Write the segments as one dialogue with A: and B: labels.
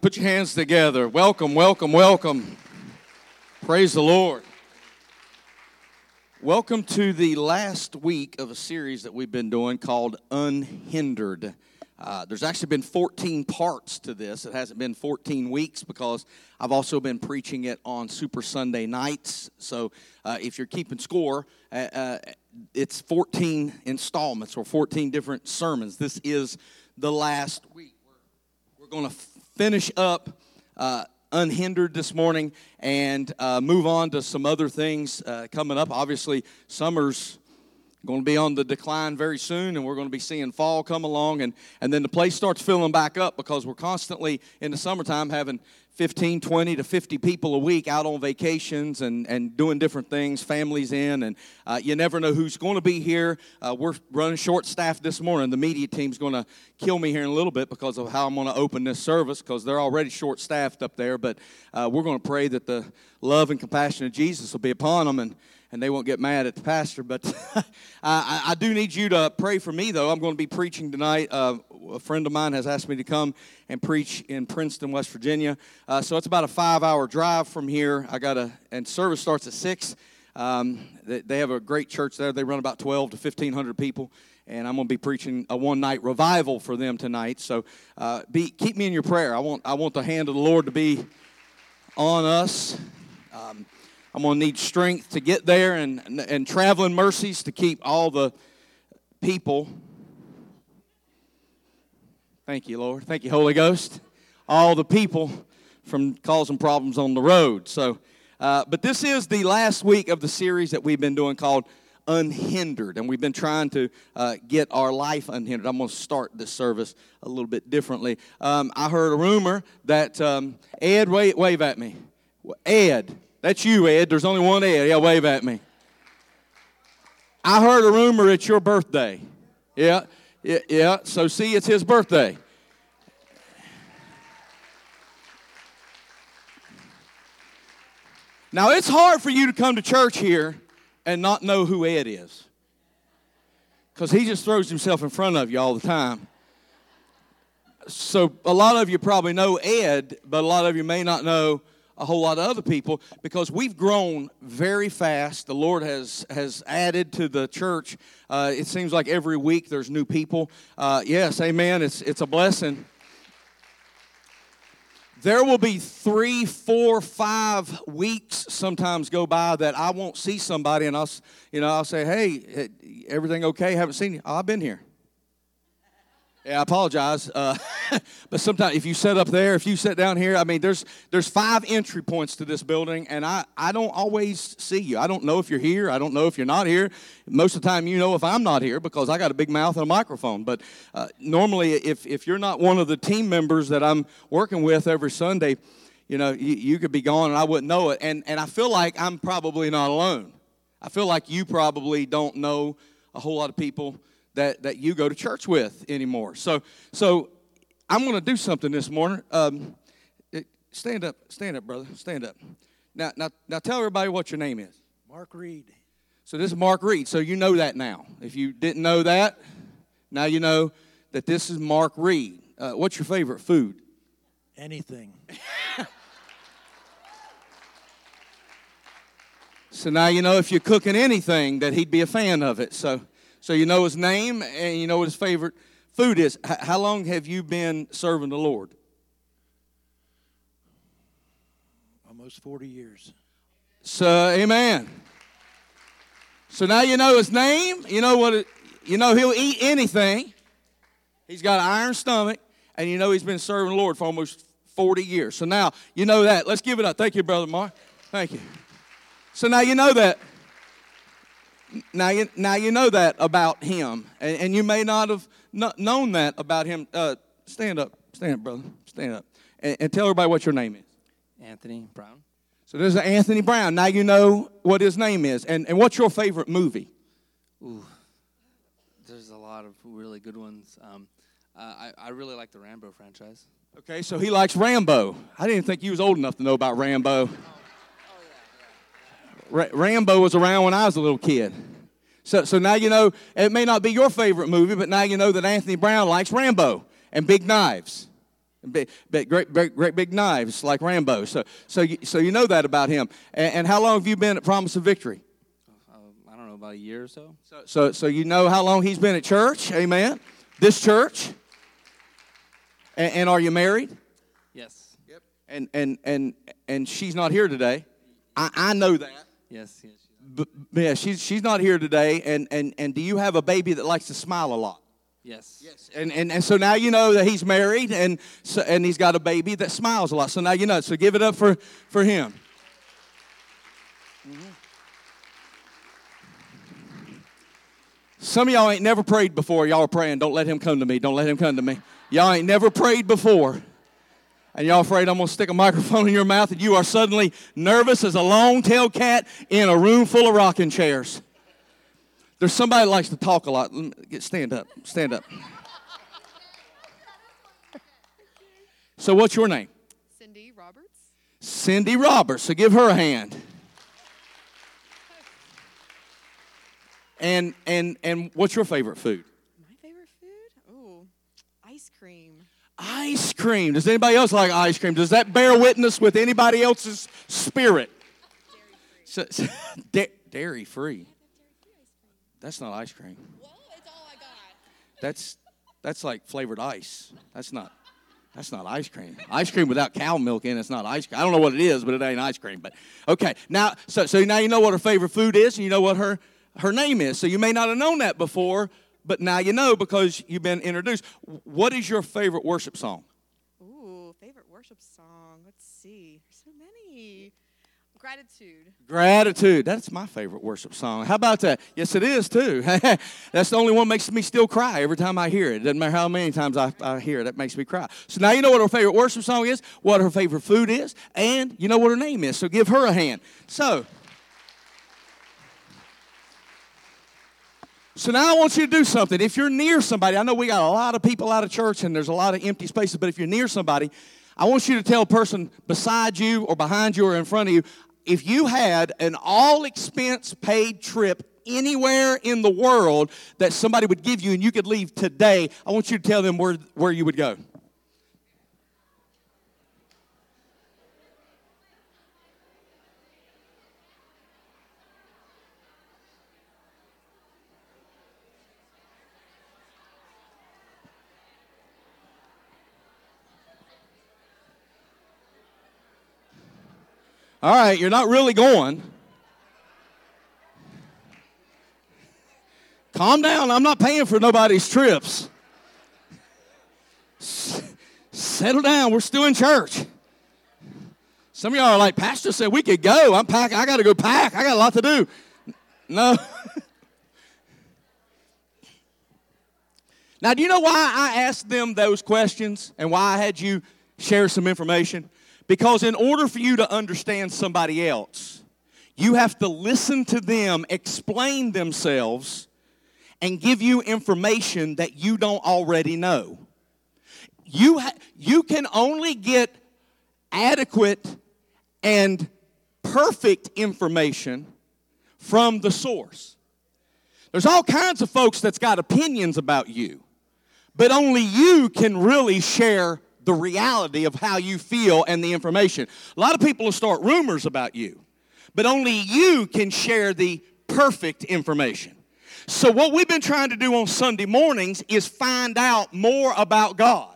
A: Put your hands together. Welcome, welcome, welcome. Praise the Lord. Welcome to the last week of a series that we've been doing called Unhindered. Uh, there's actually been 14 parts to this. It hasn't been 14 weeks because I've also been preaching it on Super Sunday nights. So uh, if you're keeping score, uh, uh it's 14 installments or 14 different sermons. This is the last week. We're, we're going to finish up uh, unhindered this morning and uh, move on to some other things uh, coming up. Obviously, summer's going to be on the decline very soon, and we're going to be seeing fall come along, and, and then the place starts filling back up because we're constantly in the summertime having 15, 20 to 50 people a week out on vacations and, and doing different things, families in, and uh, you never know who's going to be here. Uh, we're running short staffed this morning. The media team's going to kill me here in a little bit because of how I'm going to open this service because they're already short staffed up there. But uh, we're going to pray that the love and compassion of Jesus will be upon them and and they won't get mad at the pastor. But I, I, do need you to pray for me, though. I'm going to be preaching tonight. Uh, a friend of mine has asked me to come and preach in Princeton, West Virginia. Uh, so it's about a five-hour drive from here. I got a and service starts at six. Um, they, they have a great church there. They run about 12 to 1500 people and I'm going to be preaching a one night revival for them tonight. So uh, be, keep me in your prayer. I want, I want the hand of the Lord to be on us. Um, I'm going to need strength to get there and, and, and traveling mercies to keep all the people. Thank you, Lord. Thank you, Holy Ghost. All the people from causing problems on the road. So, uh, but this is the last week of the series that we've been doing called Unhindered, and we've been trying to uh, get our life unhindered. I'm going to start this service a little bit differently. Um, I heard a rumor that um, Ed, wave, wave at me. Ed, that's you, Ed. There's only one Ed. Yeah, wave at me. I heard a rumor it's your birthday. Yeah, yeah, yeah. So, see, it's his birthday. Now, it's hard for you to come to church here and not know who Ed is. Because he just throws himself in front of you all the time. So, a lot of you probably know Ed, but a lot of you may not know a whole lot of other people because we've grown very fast. The Lord has has added to the church. Uh, it seems like every week there's new people. Uh, yes, Amen. It's it's a blessing. There will be three, four, five weeks sometimes go by that I won't see somebody, and I'll you know I'll say, "Hey, everything okay? Haven't seen you. Oh, I've been here." Yeah, I apologize. Uh, but sometimes if you sit up there, if you sit down here, I mean, there's there's five entry points to this building, and I, I don't always see you. I don't know if you're here. I don't know if you're not here. Most of the time, you know if I'm not here because I got a big mouth and a microphone. But uh, normally, if, if you're not one of the team members that I'm working with every Sunday, you know, you, you could be gone and I wouldn't know it. And, and I feel like I'm probably not alone. I feel like you probably don't know a whole lot of people that, that you go to church with anymore. So, so I'm going to do something this morning. Um, stand up, stand up, brother, stand up. Now, now, now tell everybody what your name is.
B: Mark Reed.
A: So this is Mark Reed. So you know that now. If you didn't know that, now you know that this is Mark Reed. Uh, what's your favorite food?
B: Anything.
A: so now you know if you're cooking anything that he'd be a fan of it. So so you know his name and you know what his favorite food is. H- how long have you been serving the Lord?
B: Almost 40 years.
A: So, amen. So now you know his name. You know what? It, you know he'll eat anything. He's got an iron stomach, and you know he's been serving the Lord for almost 40 years. So now you know that. Let's give it up. Thank you, Brother Mark. Thank you. So now you know that now you, now you know that about him, and, and you may not have not known that about him. Uh, stand up, stand up, brother, stand up, and, and, tell everybody what your name is.
C: Anthony Brown.
A: So there's an Anthony Brown. Now you know what his name is, and and what's your favorite movie?
C: Ooh, there's a lot of really good ones. Um, uh, I I really like the Rambo franchise.
A: Okay, so he likes Rambo. I didn't think you was old enough to know about Rambo. Rambo was around when I was a little kid. So, so now you know, it may not be your favorite movie, but now you know that Anthony Brown likes Rambo and big knives. Big, big, great, great, great big knives like Rambo. So, so, you, so you know that about him. And, and how long have you been at Promise of Victory?
C: Uh, I don't know, about a year or so.
A: So, so, so you know how long he's been at church? Amen. This church. And, and are you married?
C: Yes.
A: Yep. And and and and she's not here today. I, I know that.
C: Yes. yes.
A: But, yeah, she's she's not here today. And and and do you have a baby that likes to smile a lot?
C: Yes.
A: Yes. And, and and so now you know that he's married and so, and he's got a baby that smiles a lot. So now you know. So give it up for for him. Some of y'all ain't never prayed before. Y'all are praying, don't let him come to me. Don't let him come to me. Y'all ain't never prayed before. And y'all afraid I'm going to stick a microphone in your mouth and you are suddenly nervous as a long-tailed cat in a room full of rocking chairs. There's somebody that likes to talk a lot. Get, stand up. Stand up. So what's your name?
D: Cindy Roberts.
A: Cindy Roberts. So give her a hand. And and and what's your favorite food?
D: My favorite food? Oh, ice cream.
A: Ice cream. Does anybody else like ice cream? Does that bear witness with anybody else's spirit? So, so, da- dairy free. That's not ice cream.
D: Well, it's all I got.
A: That's that's like flavored ice. That's not that's not ice cream. Ice cream without cow milk in it's not ice cream. I don't know what it is, but it ain't ice cream. But okay, now so so now you know what her favorite food is, and you know what her her name is. So you may not have known that before, but now you know because you've been introduced. What is your favorite worship song?
D: Ooh, favorite worship song. Let's see. There's so many. Gratitude.
A: Gratitude. That's my favorite worship song. How about that? Yes, it is too. That's the only one that makes me still cry every time I hear it. Doesn't matter how many times I, I hear it, that makes me cry. So now you know what her favorite worship song is, what her favorite food is, and you know what her name is. So give her a hand. So, so now I want you to do something. If you're near somebody, I know we got a lot of people out of church and there's a lot of empty spaces, but if you're near somebody, I want you to tell a person beside you or behind you or in front of you, if you had an all expense paid trip anywhere in the world that somebody would give you and you could leave today, I want you to tell them where, where you would go. All right, you're not really going. Calm down. I'm not paying for nobody's trips. S- Settle down. We're still in church. Some of y'all are like, Pastor said we could go. I'm pack. I got to go pack. I got a lot to do. No. now, do you know why I asked them those questions and why I had you share some information? Because in order for you to understand somebody else, you have to listen to them explain themselves and give you information that you don't already know. You, ha- you can only get adequate and perfect information from the source. There's all kinds of folks that's got opinions about you, but only you can really share the reality of how you feel and the information. A lot of people will start rumors about you, but only you can share the perfect information. So, what we've been trying to do on Sunday mornings is find out more about God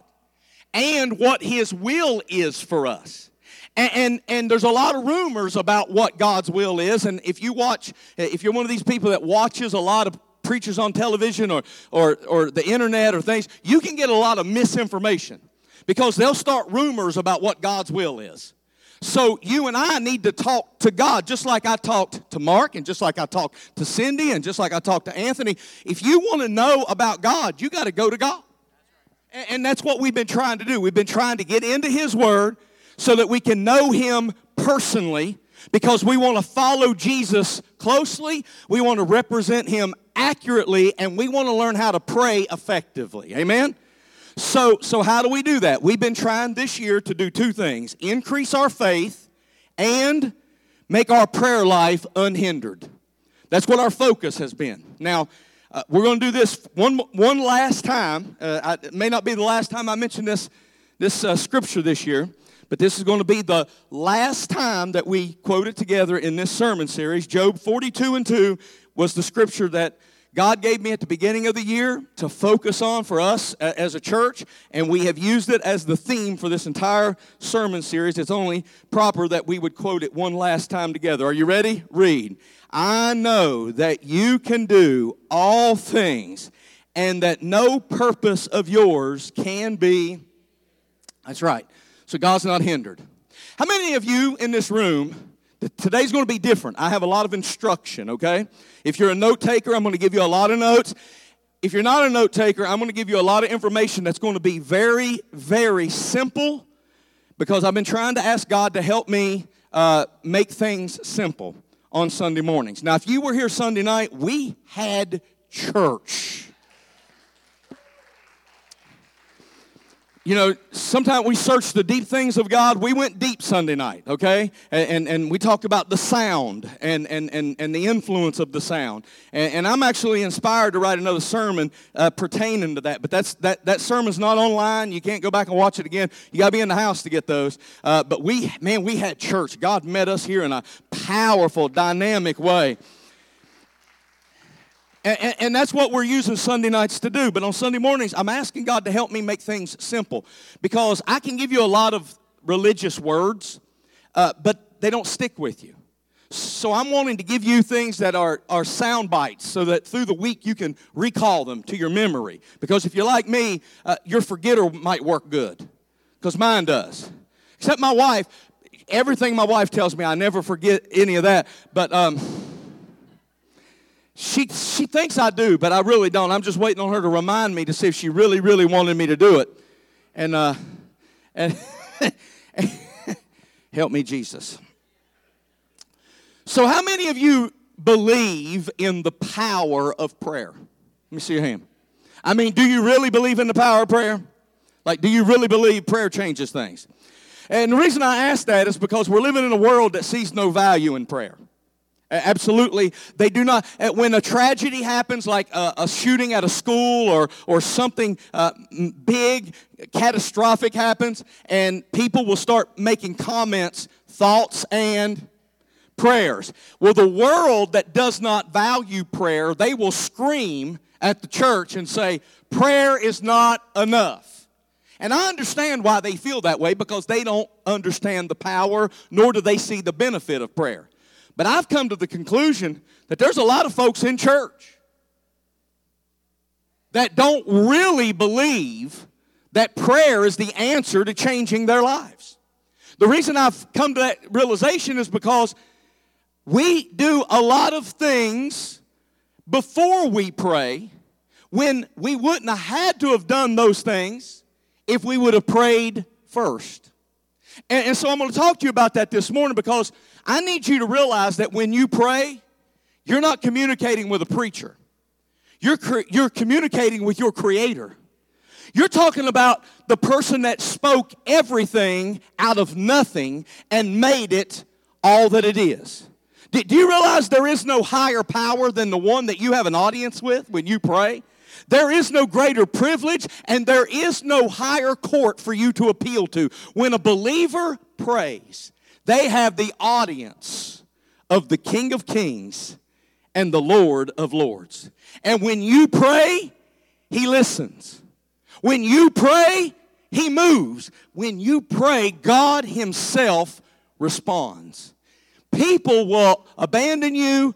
A: and what His will is for us. And, and, and there's a lot of rumors about what God's will is. And if you watch, if you're one of these people that watches a lot of preachers on television or, or, or the internet or things, you can get a lot of misinformation because they'll start rumors about what God's will is. So you and I need to talk to God just like I talked to Mark and just like I talked to Cindy and just like I talked to Anthony. If you want to know about God, you got to go to God. And, that's what we've been trying to do. We've been trying to get into His Word so that we can know Him personally because we want to follow Jesus closely, we want to represent Him accurately, and we want to learn how to pray effectively. Amen? So, so how do we do that? We've been trying this year to do two things increase our faith and make our prayer life unhindered. That's what our focus has been. Now, uh, we're going to do this one, one last time. Uh, I, it may not be the last time I mention this, this uh, scripture this year, but this is going to be the last time that we quote it together in this sermon series. Job 42 and 2 was the scripture that God gave me at the beginning of the year to focus on for us as a church, and we have used it as the theme for this entire sermon series. It's only proper that we would quote it one last time together. Are you ready? Read. I know that you can do all things, and that no purpose of yours can be. That's right. So God's not hindered. How many of you in this room Today's going to be different. I have a lot of instruction, okay? If you're a note taker, I'm going to give you a lot of notes. If you're not a note taker, I'm going to give you a lot of information that's going to be very, very simple because I've been trying to ask God to help me uh, make things simple on Sunday mornings. Now, if you were here Sunday night, we had church. You know, sometimes we search the deep things of God. We went deep Sunday night, okay? And, and, and we talked about the sound and, and, and, and the influence of the sound. And, and I'm actually inspired to write another sermon uh, pertaining to that. But that's, that, that sermon's not online. You can't go back and watch it again. You got to be in the house to get those. Uh, but we, man, we had church. God met us here in a powerful, dynamic way. And, and, that's what we're using Sunday nights to do. But on Sunday mornings, I'm asking God to help me make things simple because I can give you a lot of religious words, uh, but they don't stick with you. So I'm wanting to give you things that are, are sound bites so that through the week you can recall them to your memory. Because if you're like me, uh, your forgetter might work good because mine does. Except my wife, everything my wife tells me, I never forget any of that. But, um, she, she thinks I do, but I really don't. I'm just waiting on her to remind me to see if she really, really wanted me to do it. And, uh, and help me, Jesus. So, how many of you believe in the power of prayer? Let me see your hand. I mean, do you really believe in the power of prayer? Like, do you really believe prayer changes things? And the reason I ask that is because we're living in a world that sees no value in prayer. Absolutely. They do not, when a tragedy happens, like a, a shooting at a school or, or something uh, big, catastrophic happens, and people will start making comments, thoughts, and prayers. Well, the world that does not value prayer, they will scream at the church and say, prayer is not enough. And I understand why they feel that way because they don't understand the power, nor do they see the benefit of prayer. But I've come to the conclusion that there's a lot of folks in church that don't really believe that prayer is the answer to changing their lives. The reason I've come to that realization is because we do a lot of things before we pray when we wouldn't have had to have done those things if we would have prayed first. And, and so I'm going to talk to you about that this morning because I need you to realize that when you pray, you're not communicating with a preacher. You're, you're communicating with your creator. You're talking about the person that spoke everything out of nothing and made it all that it is. Do you realize there is no higher power than the one that you have an audience with when you pray? There is no greater privilege and there is no higher court for you to appeal to. When a believer prays, they have the audience of the King of Kings and the Lord of Lords. And when you pray, He listens. When you pray, He moves. When you pray, God Himself responds. People will abandon you,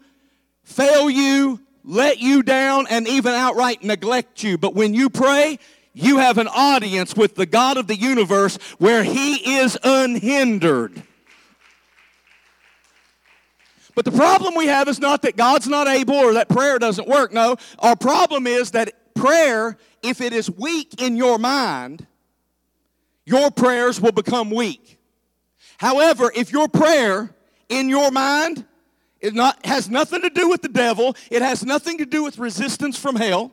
A: fail you, let you down, and even outright neglect you. But when you pray, you have an audience with the God of the universe where He is unhindered. But the problem we have is not that God's not able or that prayer doesn't work. No, our problem is that prayer, if it is weak in your mind, your prayers will become weak. However, if your prayer in your mind it not, has nothing to do with the devil, it has nothing to do with resistance from hell,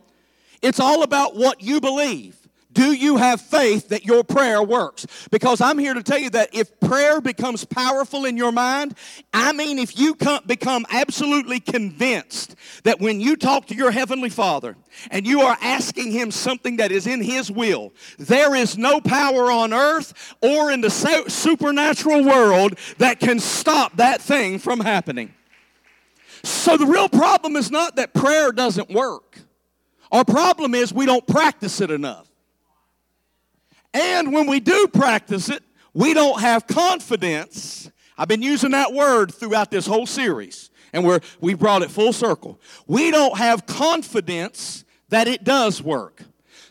A: it's all about what you believe. Do you have faith that your prayer works? Because I'm here to tell you that if prayer becomes powerful in your mind, I mean, if you become absolutely convinced that when you talk to your Heavenly Father and you are asking Him something that is in His will, there is no power on earth or in the supernatural world that can stop that thing from happening. So the real problem is not that prayer doesn't work. Our problem is we don't practice it enough. And when we do practice it, we don't have confidence. I've been using that word throughout this whole series, and we're, we brought it full circle. We don't have confidence that it does work.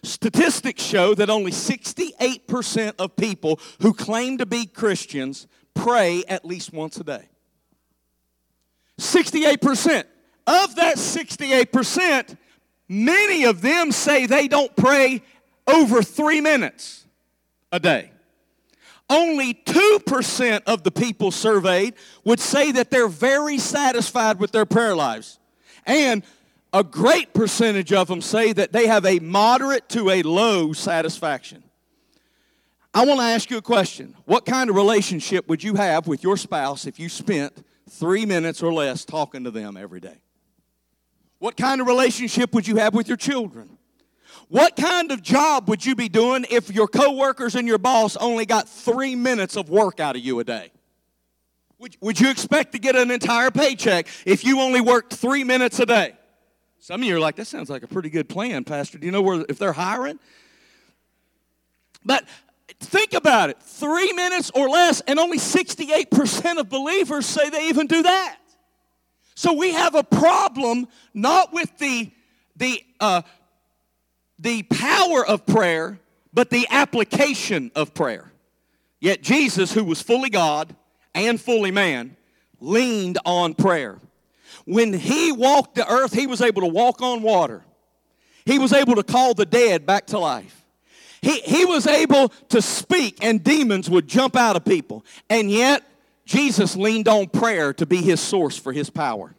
A: Statistics show that only 68% of people who claim to be Christians pray at least once a day. 68%. Of that 68%, many of them say they don't pray over three minutes a day. Only 2% of the people surveyed would say that they're very satisfied with their prayer lives. And a great percentage of them say that they have a moderate to a low satisfaction. I want to ask you a question. What kind of relationship would you have with your spouse if you spent three minutes or less talking to them every day? What kind of relationship would you have with your children? What kind of job would you be doing if your coworkers and your boss only got three minutes of work out of you a day? Would, would you expect to get an entire paycheck if you only worked three minutes a day? Some of you are like, that sounds like a pretty good plan, Pastor. Do you know where if they're hiring? But think about it three minutes or less, and only 68% of believers say they even do that. So we have a problem not with the, the, uh, the power of prayer, but the application of prayer. Yet Jesus, who was fully God and fully man, leaned on prayer. When he walked the earth, he was able to walk on water. He was able to call the dead back to life. He, he was able to speak, and demons would jump out of people. And yet, Jesus leaned on prayer to be his source for his power.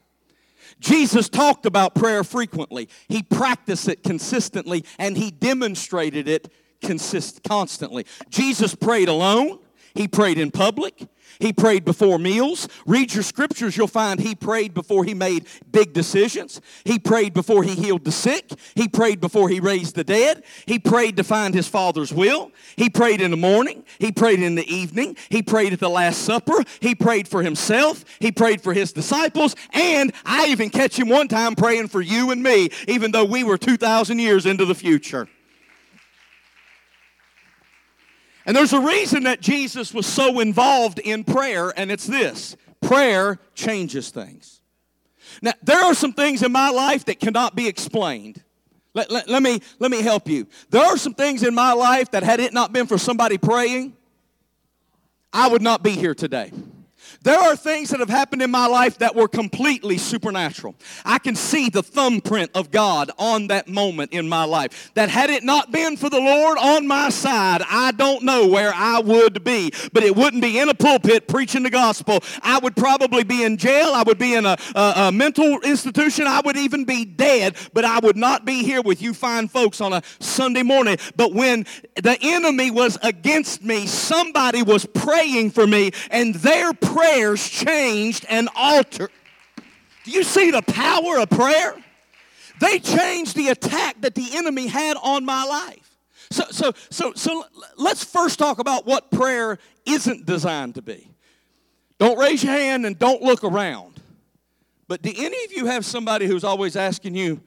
A: Jesus talked about prayer frequently. He practiced it consistently and he demonstrated it consist- constantly. Jesus prayed alone, he prayed in public, he prayed before meals. Read your scriptures, you'll find he prayed before he made big decisions. He prayed before he healed the sick. He prayed before he raised the dead. He prayed to find his Father's will. He prayed in the morning. He prayed in the evening. He prayed at the Last Supper. He prayed for himself. He prayed for his disciples. And I even catch him one time praying for you and me, even though we were 2,000 years into the future. And there's a reason that Jesus was so involved in prayer, and it's this prayer changes things. Now, there are some things in my life that cannot be explained. Let, let, let, me, let me help you. There are some things in my life that, had it not been for somebody praying, I would not be here today. There are things that have happened in my life that were completely supernatural. I can see the thumbprint of God on that moment in my life. That had it not been for the Lord on my side, I don't know where I would be. But it wouldn't be in a pulpit preaching the gospel. I would probably be in jail. I would be in a, a, a mental institution. I would even be dead. But I would not be here with you fine folks on a Sunday morning. But when the enemy was against me, somebody was praying for me, and their prayer prayers changed and altered. Do you see the power of prayer? They changed the attack that the enemy had on my life. So, so, so, so let's first talk about what prayer isn't designed to be. Don't raise your hand and don't look around. But do any of you have somebody who's always asking you,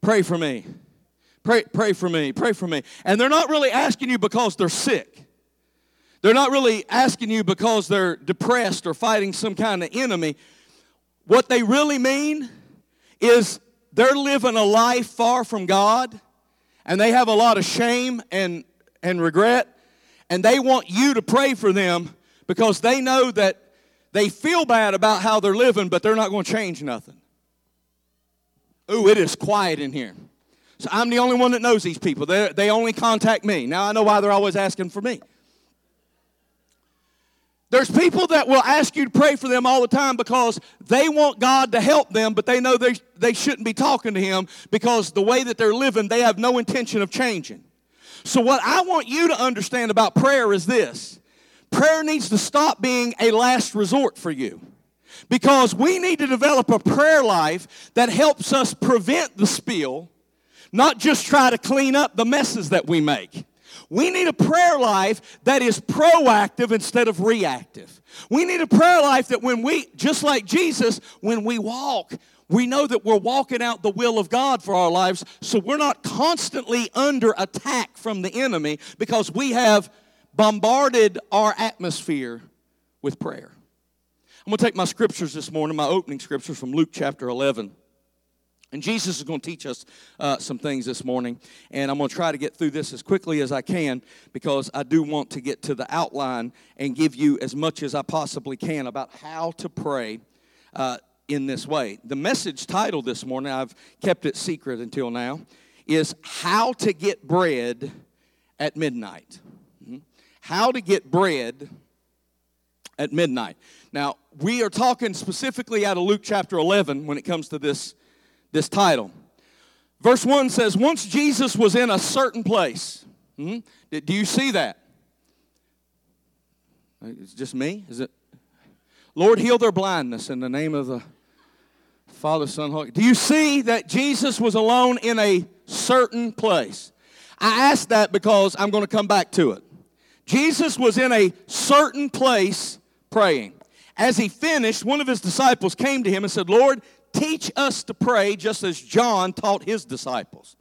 A: pray for me? Pray, pray for me, pray for me. And they're not really asking you because they're sick. They're not really asking you because they're depressed or fighting some kind of enemy. What they really mean is they're living a life far from God and they have a lot of shame and, and regret, and they want you to pray for them because they know that they feel bad about how they're living, but they're not going to change nothing. Ooh, it is quiet in here. So I'm the only one that knows these people. they they only contact me. Now I know why they're always asking for me. There's people that will ask you to pray for them all the time because they want God to help them, but they know they, they shouldn't be talking to Him because the way that they're living, they have no intention of changing. So, what I want you to understand about prayer is this prayer needs to stop being a last resort for you. Because we need to develop a prayer life that helps us prevent the spill, not just try to clean up the messes that we make. We need a prayer life that is proactive instead of reactive. We need a prayer life that when we, just like Jesus, when we walk, we know that we're walking out the will of God for our lives, so we're not constantly under attack from the enemy because we have bombarded our atmosphere with prayer. I'm going to take my scriptures this morning, my opening scriptures from Luke chapter 11. And Jesus is going to teach us uh, some things this morning. And I'm going to try to get through this as quickly as I can because I do want to get to the outline and give you as much as I possibly can about how to pray uh, in this way. The message title this morning, I've kept it secret until now, is How to Get Bread at Midnight. Mm-hmm. How to Get Bread at Midnight. Now, we are talking specifically out of Luke chapter 11 when it comes to this this title. Verse 1 says, Once Jesus was in a certain place. Hmm? Do you see that? It's just me? Is it? Lord, heal their blindness in the name of the Father, Son, Holy. Do you see that Jesus was alone in a certain place? I ask that because I'm going to come back to it. Jesus was in a certain place praying. As he finished, one of his disciples came to him and said, Lord, teach us to pray just as John taught his disciples.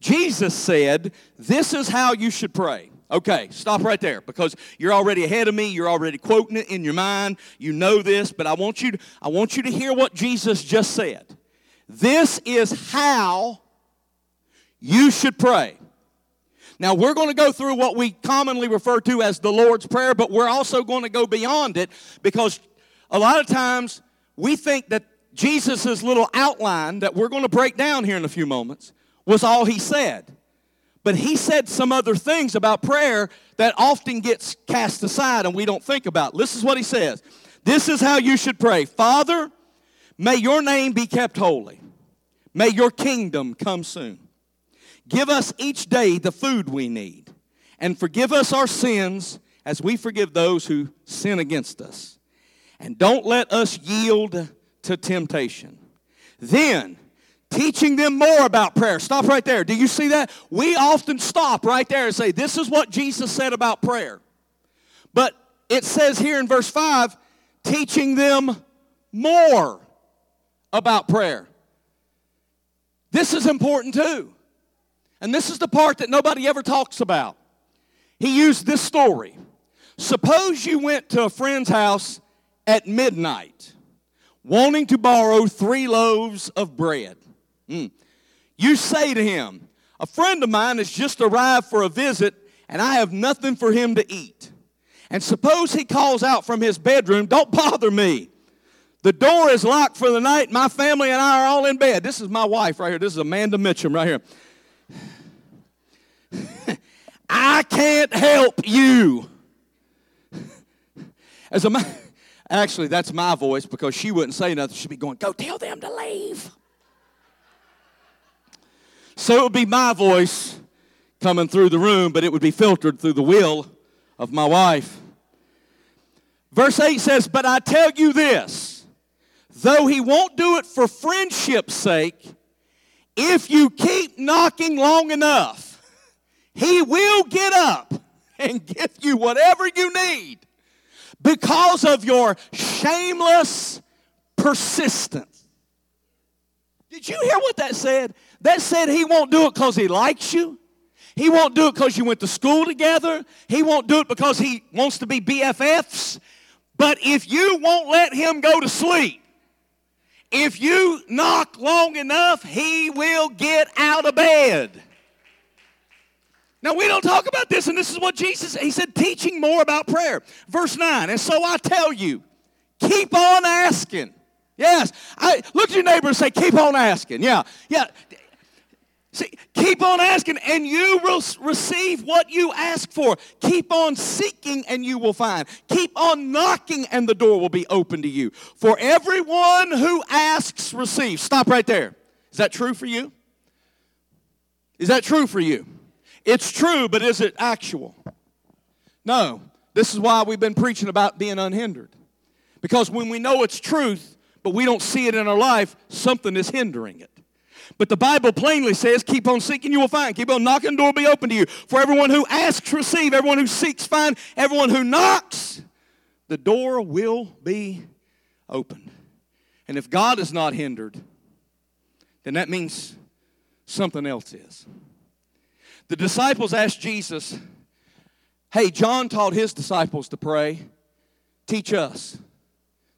A: Jesus said, This is how you should pray. Okay, stop right there because you're already ahead of me. You're already quoting it in your mind. You know this, but I want you to, I want you to hear what Jesus just said. This is how you should pray. Now, we're going to go through what we commonly refer to as the Lord's Prayer, but we're also going to go beyond it because a lot of times we think that Jesus' little outline that we're going to break down here in a few moments was all he said. But he said some other things about prayer that often gets cast aside and we don't think about. This is what he says. This is how you should pray. Father, may your name be kept holy. May your kingdom come soon. Give us each day the food we need and forgive us our sins as we forgive those who sin against us. And don't let us yield to temptation. Then, teaching them more about prayer. Stop right there. Do you see that? We often stop right there and say, This is what Jesus said about prayer. But it says here in verse 5, teaching them more about prayer. This is important too. And this is the part that nobody ever talks about. He used this story. Suppose you went to a friend's house at midnight wanting to borrow three loaves of bread. Mm. You say to him, A friend of mine has just arrived for a visit, and I have nothing for him to eat. And suppose he calls out from his bedroom, Don't bother me. The door is locked for the night. My family and I are all in bed. This is my wife right here. This is Amanda Mitchum right here. I can't help you. As a matter Actually, that's my voice because she wouldn't say nothing. She'd be going, Go tell them to leave. So it would be my voice coming through the room, but it would be filtered through the will of my wife. Verse 8 says, But I tell you this, though he won't do it for friendship's sake, if you keep knocking long enough, he will get up and give you whatever you need because of your shameless persistence. Did you hear what that said? That said he won't do it because he likes you. He won't do it because you went to school together. He won't do it because he wants to be BFFs. But if you won't let him go to sleep, if you knock long enough, he will get out of bed. Now, we don't talk about this, and this is what Jesus, he said, teaching more about prayer. Verse 9, and so I tell you, keep on asking. Yes, I look at your neighbor and say, keep on asking. Yeah, yeah. See, keep on asking, and you will receive what you ask for. Keep on seeking, and you will find. Keep on knocking, and the door will be open to you. For everyone who asks receives. Stop right there. Is that true for you? Is that true for you? It's true, but is it actual? No. This is why we've been preaching about being unhindered. Because when we know it's truth, but we don't see it in our life, something is hindering it. But the Bible plainly says, keep on seeking, you will find. Keep on knocking, the door will be open to you. For everyone who asks, receive. Everyone who seeks, find. Everyone who knocks, the door will be opened. And if God is not hindered, then that means something else is. The disciples asked Jesus, Hey, John taught his disciples to pray. Teach us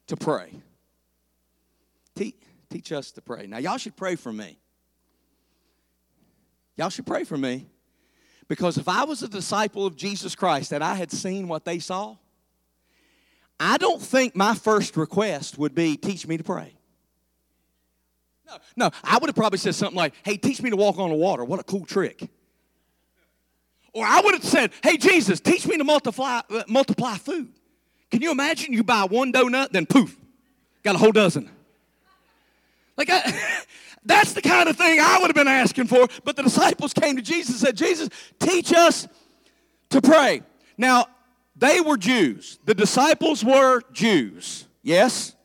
A: to pray. Te- teach us to pray. Now, y'all should pray for me. Y'all should pray for me. Because if I was a disciple of Jesus Christ and I had seen what they saw, I don't think my first request would be, teach me to pray. No, no, I would have probably said something like, hey, teach me to walk on the water. What a cool trick. Or I would have said, hey, Jesus, teach me to multiply, uh, multiply food. Can you imagine you buy one donut, then poof, got a whole dozen? Like, I, that's the kind of thing I would have been asking for. But the disciples came to Jesus and said, Jesus, teach us to pray. Now, they were Jews. The disciples were Jews. Yes?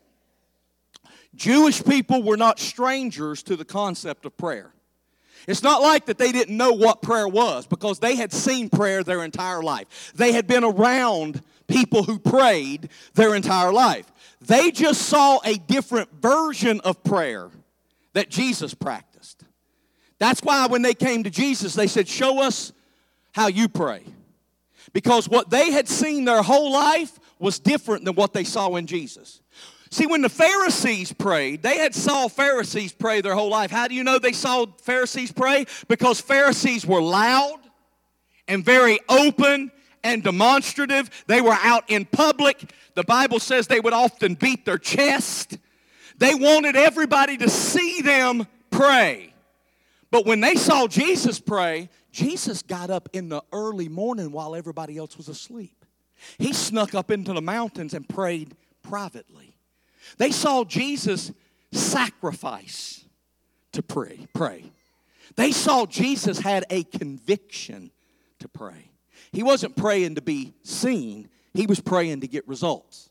A: Jewish people were not strangers to the concept of prayer. It's not like that they didn't know what prayer was because they had seen prayer their entire life. They had been around people who prayed their entire life. They just saw a different version of prayer that Jesus practiced. That's why when they came to Jesus, they said, Show us how you pray. Because what they had seen their whole life was different than what they saw in Jesus. See, when the Pharisees prayed, they had saw Pharisees pray their whole life. How do you know they saw Pharisees pray? Because Pharisees were loud and very open and demonstrative. They were out in public. The Bible says they would often beat their chest. They wanted everybody to see them pray. But when they saw Jesus pray, Jesus got up in the early morning while everybody else was asleep. He snuck up into the mountains and prayed privately. They saw Jesus sacrifice to pray, pray. They saw Jesus had a conviction to pray. He wasn't praying to be seen, he was praying to get results.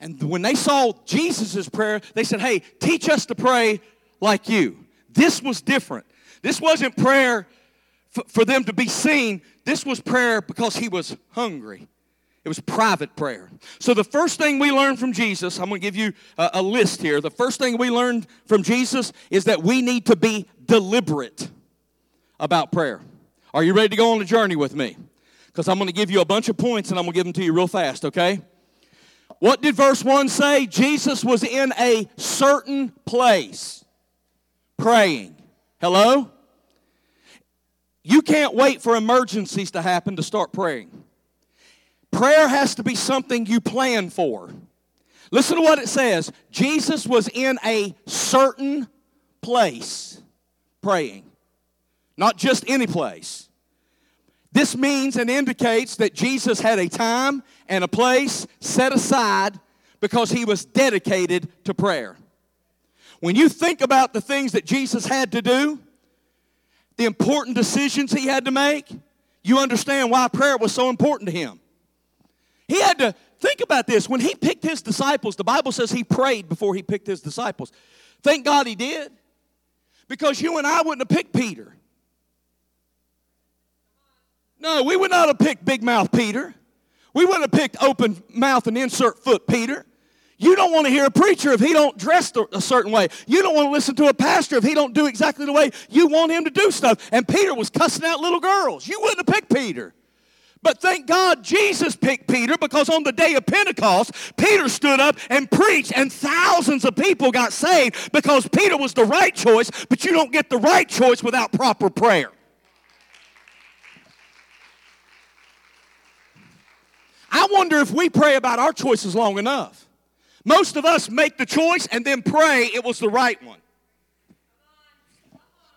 A: And when they saw Jesus' prayer, they said, Hey, teach us to pray like you. This was different. This wasn't prayer for them to be seen, this was prayer because he was hungry. It was private prayer. So, the first thing we learned from Jesus, I'm going to give you a, a, list here. The first thing we learned from Jesus is that we need to be deliberate about prayer. Are you ready to go on a journey with me? Because I'm going to give you a bunch of points and I'm going to give them to you real fast, okay? What did verse 1 say? Jesus was in a certain place praying. Hello? You can't wait for emergencies to happen to start praying. Prayer has to be something you plan for. Listen to what it says Jesus was in a certain place praying, not just any place. This means and indicates that Jesus had a time and a place set aside because he was dedicated to prayer. When you think about the things that Jesus had to do, the important decisions he had to make, you understand why prayer was so important to him. He had to think about this. When he picked his disciples, the Bible says he prayed before he picked his disciples. Thank God he did. Because you and I wouldn't have picked Peter. No, we would not have picked big mouth Peter. We wouldn't have picked open mouth and insert foot Peter. You don't want to hear a preacher if he don't dress a certain way. You don't want to listen to a pastor if he don't do exactly the way you want him to do stuff. And Peter was cussing out little girls. You wouldn't have picked Peter. But thank God Jesus picked Peter because on the day of Pentecost, Peter stood up and preached, and thousands of people got saved because Peter was the right choice, but you don't get the right choice without proper prayer. I wonder if we pray about our choices long enough. Most of us make the choice and then pray it was the right one.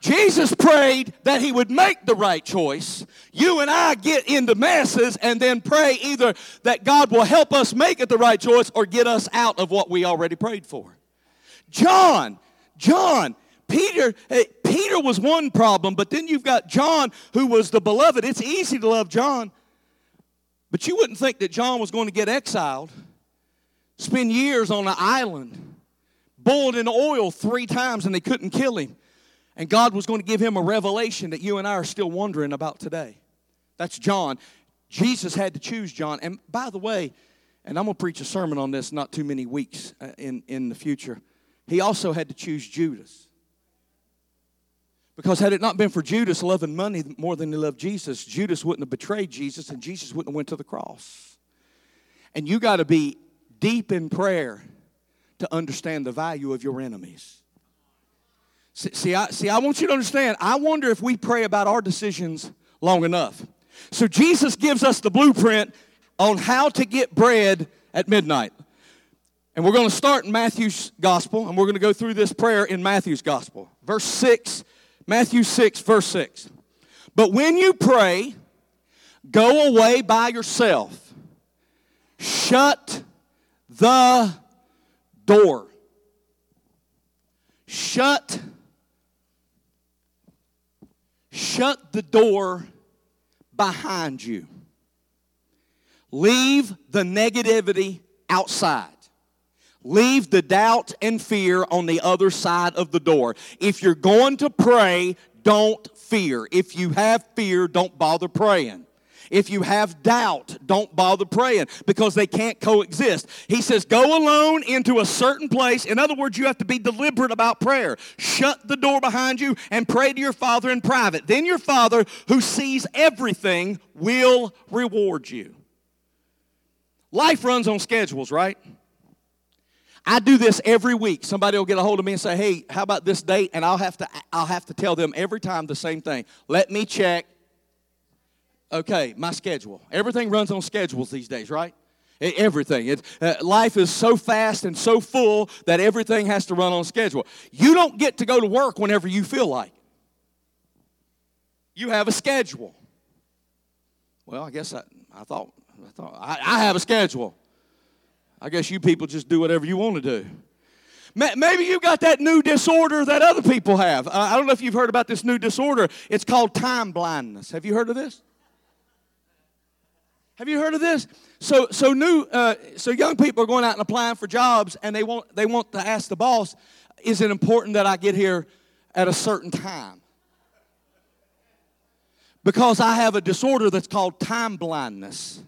A: Jesus prayed that he would make the right choice. You and I get into messes and then pray either that God will help us make it the right choice or get us out of what we already prayed for. John, John, Peter, eh, Peter was one problem, but then you've got John, who was the beloved. It's easy to love John, but you wouldn't think that John was going to get exiled, spend years on an island, boiled in oil three times, and they couldn't kill him. And God was going to give him a revelation that you and I are still wondering about today. That's John. Jesus had to choose John. And by the way, and I'm going to preach a sermon on this not too many weeks uh, in, in the future. He also had to choose Judas. Because had it not been for Judas loving money more than he loved Jesus, Judas wouldn't have betrayed Jesus and Jesus wouldn't have went to the cross. And you got to be deep in prayer to understand the value of your enemies. See, see, I, see, I want you to understand, I wonder if we pray about our decisions long enough. So Jesus gives us the blueprint on how to get bread at midnight. And we're going to start in Matthew's gospel, and we're going to go through this prayer in Matthew's gospel. Verse 6, Matthew 6, verse 6. But when you pray, go away by yourself, shut the door. Shut shut the door behind you. Leave the negativity outside. Leave the doubt and fear on the other side of the door. If you're going to pray, don't fear. If you have fear, don't bother praying. If you have doubt, don't bother praying because they can't coexist. He says, go alone into a certain place. In other words, you have to be deliberate about prayer. Shut the door behind you and pray to your Father in private. Then your Father, who sees everything, will reward you. Life runs on schedules, right? I do this every week. Somebody will get a hold of me and say, "Hey, how about this date?" And I'll have to I'll have to tell them every time the same thing. Let me check Okay, my schedule. Everything runs on schedules these days, right? Everything. It, uh, life is so fast and so full that everything has to run on schedule. You don't get to go to work whenever you feel like. You have a schedule. Well, I guess I, I thought, I, thought I, I have a schedule. I guess you people just do whatever you want to do. Maybe you got that new disorder that other people have. I don't know if you've heard about this new disorder. It's called time blindness. Have you heard of this? Have you heard of this? So, so new, uh, so young people are going out and applying for jobs, and they want they want to ask the boss, "Is it important that I get here at a certain time?" Because I have a disorder that's called time blindness.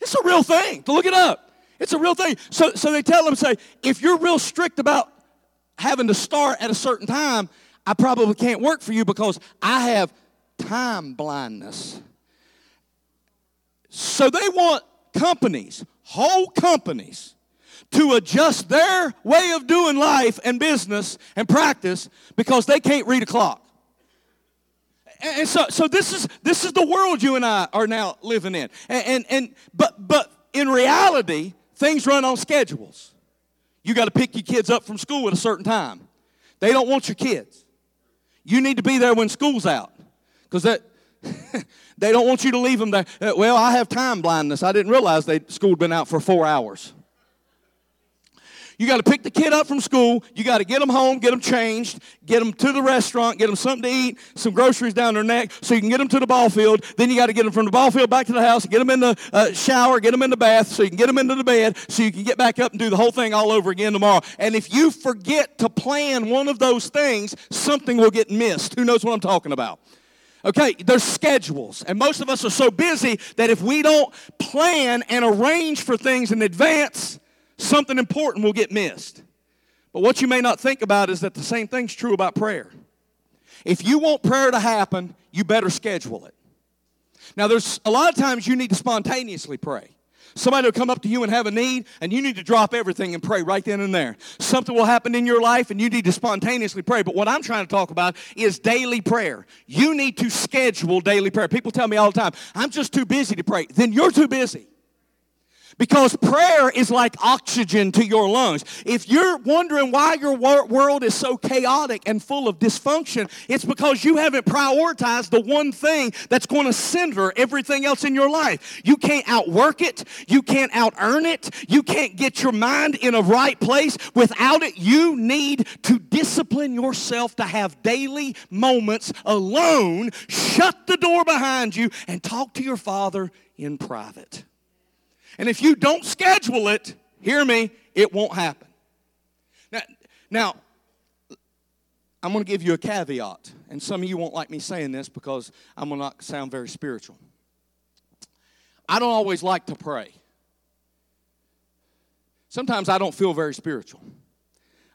A: It's a real thing. To look it up, it's a real thing. So, so they tell them, say, if you're real strict about having to start at a certain time, I probably can't work for you because I have time blindness. So they want companies, whole companies, to adjust their way of doing life and business and practice because they can't read a clock. And so, so this is this is the world you and I are now living in. And, and, and but but in reality, things run on schedules. You got to pick your kids up from school at a certain time. They don't want your kids. You need to be there when school's out. Because that they don't want you to leave them there. Uh, well, I have time blindness. I didn't realize they school had been out for four hours. You got to pick the kid up from school. You got to get them home, get them changed, get them to the restaurant, get them something to eat, some groceries down their neck so you can get them to the ball field. Then you got to get them from the ball field back to the house, get them in the uh, shower, get them in the bath so you can get them into the bed so you can get back up and do the whole thing all over again tomorrow. And if you forget to plan one of those things, something will get missed. Who knows what I'm talking about? Okay, there's schedules. And most of us are so busy that if we don't plan and arrange for things in advance, something important will get missed. But what you may not think about is that the same thing's true about prayer. If you want prayer to happen, you better schedule it. Now, there's a lot of times you need to spontaneously pray. Somebody will come up to you and have a need, and you need to drop everything and pray right then and there. Something will happen in your life, and you need to spontaneously pray. But what I'm trying to talk about is daily prayer. You need to schedule daily prayer. People tell me all the time, I'm just too busy to pray. Then you're too busy. Because prayer is like oxygen to your lungs. If you're wondering why your wor- world is so chaotic and full of dysfunction, it's because you haven't prioritized the one thing that's going to center everything else in your life. You can't outwork it, you can't out earn it, you can't get your mind in a right place. Without it, you need to discipline yourself to have daily moments alone, shut the door behind you, and talk to your Father in private. And if you don't schedule it, hear me, it won't happen. Now, now I'm going to give you a caveat, and some of you won't like me saying this because I'm going to not sound very spiritual. I don't always like to pray. Sometimes I don't feel very spiritual.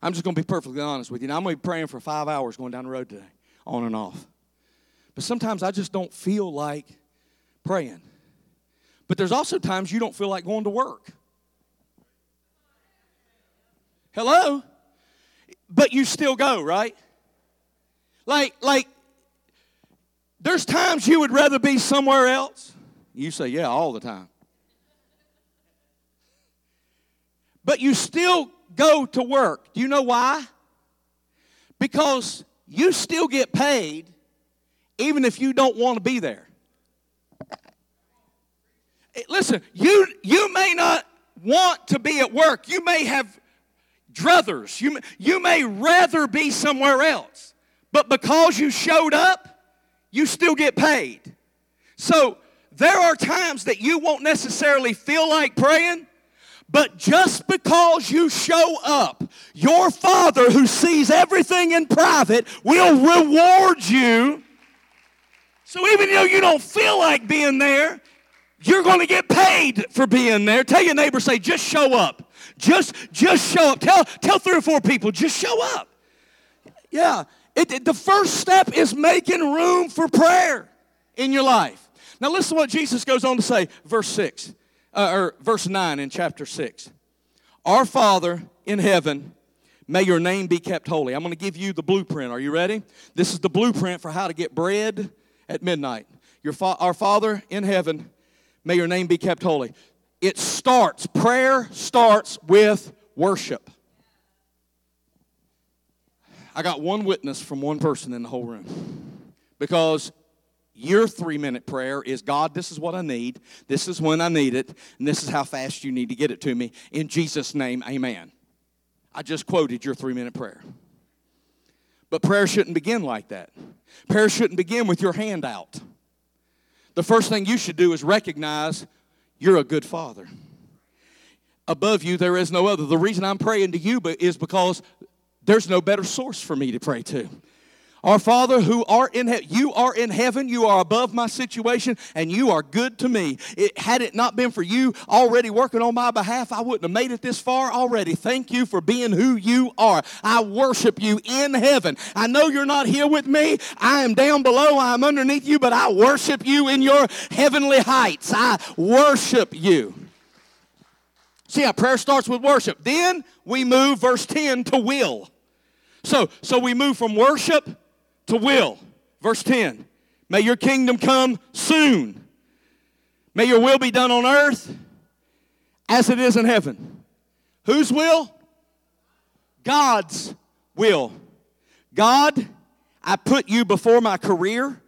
A: I'm just going to be perfectly honest with you. Now, I'm going to be praying for five hours going down the road today, on and off. But sometimes I just don't feel like praying. But there's also times you don't feel like going to work. Hello? But you still go, right? Like, like, there's times you would rather be somewhere else. You say, yeah, all the time. But you still go to work. Do you know why? Because you still get paid even if you don't want to be there. Eh, listen, you, you may not want to be at work. You may have druthers. You, you may rather be somewhere else. But because you showed up, you still get paid. So there are times that you won't necessarily feel like praying, but just because you show up, your Father who sees everything in private will reward you. So even though you don't feel like being there, you're going to get paid for being there. Tell your neighbor, say, just show up. Just, just show up. Tell, tell three or four people, just show up. Yeah. It, it, the first step is making room for prayer in your life. Now listen to what Jesus goes on to say, verse 6, uh, or verse 9 in chapter 6. Our Father in heaven, may your name be kept holy. I'm going to give you the blueprint. Are you ready? This is the blueprint for how to get bread at midnight. Fa- our Father in heaven, May your name be kept holy. It starts, prayer starts with worship. I got one witness from one person in the whole room. Because your three minute prayer is God, this is what I need, this is when I need it, and this is how fast you need to get it to me. In Jesus' name, amen. I just quoted your three minute prayer. But prayer shouldn't begin like that. Prayer shouldn't begin with your hand out the first thing you should do is recognize you're a good father. Above you, there is no other. The reason I'm praying to you is because there's no better source for me to pray to. Our Father who art in heaven, you are in heaven, you are above my situation, and you are good to me. It, had it not been for you already working on my behalf, I wouldn't have made it this far already. Thank you for being who you are. I worship you in heaven. I know you're not here with me. I am down below, I am underneath you, but I worship you in your heavenly heights. I worship you. See how prayer starts with worship. Then we move, verse 10, to will. So, so we move from worship to will. Verse 10 May your kingdom come soon. May your will be done on earth as it is in heaven. Whose will? God's will. God, I put you before my career.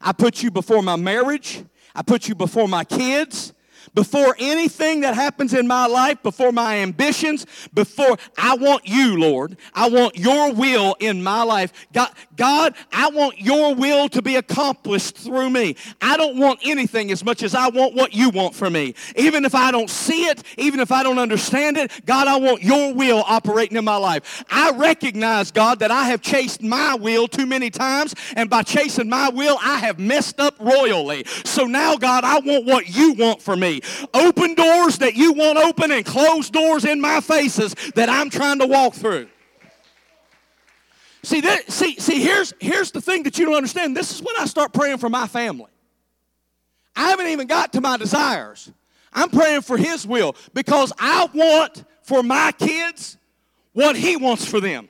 A: I put you before my marriage. I put you before my kids before anything that happens in my life, before my ambitions, before I want you, Lord. I want your will in my life. God, God, I want your will to be accomplished through me. I don't want anything as much as I want what you want for me. Even if I don't see it, even if I don't understand it, God, I want your will operating in my life. I recognize, God, that I have chased my will too many times, and by chasing my will, I have messed up royally. So now, God, I want what you want for me. Open doors that you want open and close doors in my faces that I'm trying to walk through. See, that, see, see here's, here's the thing that you don't understand. This is when I start praying for my family. I haven't even got to my desires. I'm praying for His will because I want for my kids what He wants for them.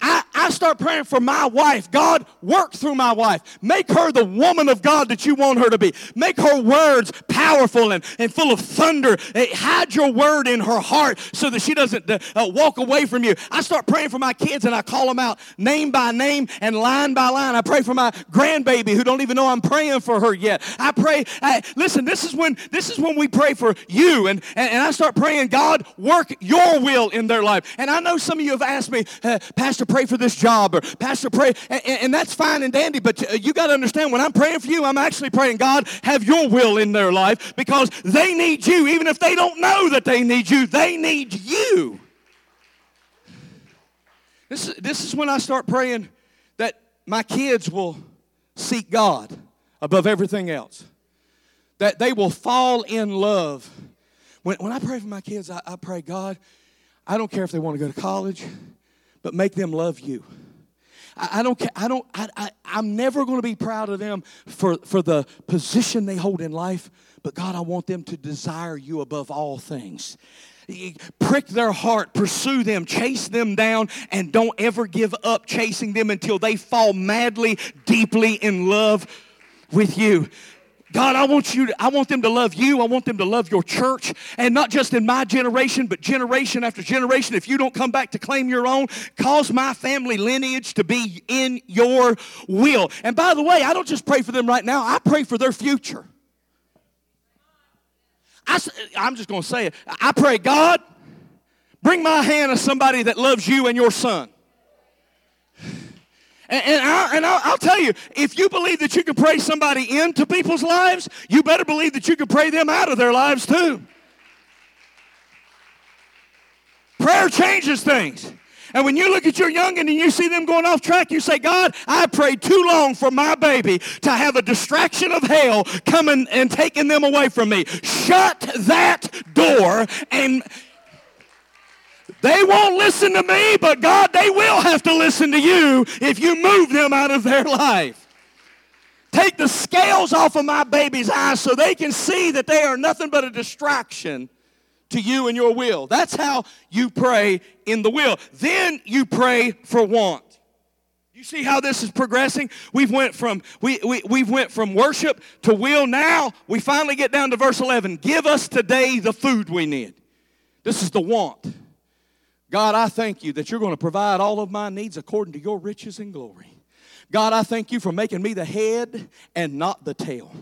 A: I, I start praying for my wife. God, work through my wife. Make her the woman of God that you want her to be. Make her words powerful and, and full of thunder. Hide your word in her heart so that she doesn't uh, uh, walk away from you. I start praying for my kids and I call them out name by name and line by line. I pray for my grandbaby who don't even know I'm praying for her yet. I pray, I, listen, this is when this is when we pray for you and, and, and I start praying, God, work your will in their life. And I know some of you have asked me, uh, Pastor, pray for this job or Pastor, pray, and, and that's fine and dandy, but uh, you got to understand when I'm praying for you, I'm actually praying, God, have your will in their life because they need you. Even if they don't know that they need you, they need you. This is, this is when I start praying that my kids will seek God above everything else, that they will fall in love. When, when I pray for my kids, I, I pray, God, I don't care if they want to go to college, but make them love you. I, don't care. I don't. I, I, I'm never going to be proud of them for, for the position they hold in life. But God, I want them to desire you above all things prick their heart, pursue them, chase them down, and don't ever give up chasing them until they fall madly, deeply in love with you. God, I want you to, I want them to love you. I want them to love your church. And not just in my generation, but generation after generation. If you don't come back to claim your own, cause my family lineage to be in your will. And by the way, I don't just pray for them right now, I pray for their future. I, I'm just going to say it. I pray, God, bring my hand to somebody that loves you and your son. And, and, I, and I'll, I'll, tell you, if you believe that you can pray somebody into people's lives, you better believe that you can pray them out of their lives too. Prayer changes things. And when you look at your youngin' and you see them going off track, you say, God, I prayed too long for my baby to have a distraction of hell coming and taking them away from me. Shut that door and they won't listen to me, but God, they will have to listen to you if you move them out of their life. Take the scales off of my baby's eyes so they can see that they are nothing but a distraction to you and your will. That's how you pray in the will. Then you pray for want. You see how this is progressing? We've went from we, we, we've went from worship to will. Now we finally get down to verse 11. Give us today the food we need. This is the want. God, I thank you that you're going to provide all of my needs according to your riches and glory. God, I thank you for making me the head and not the tail.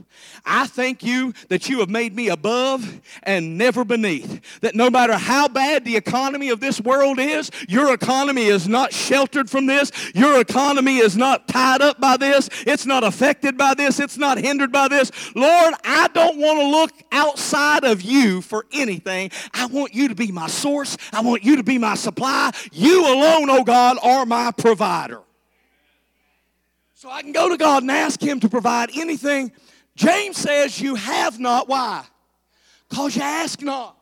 A: I thank you that you have made me above and never beneath. That no matter how bad the economy of this world is, your economy is not sheltered from this. Your economy is not tied up by this. It's not affected by this. It's not hindered by this. Lord, I don't want to look outside of you for anything. I want you to be my source. I want you to be my supply. You alone, oh God, are my provider. So I can go to God and ask Him to provide anything. James says, You have not. Why? Because you ask not.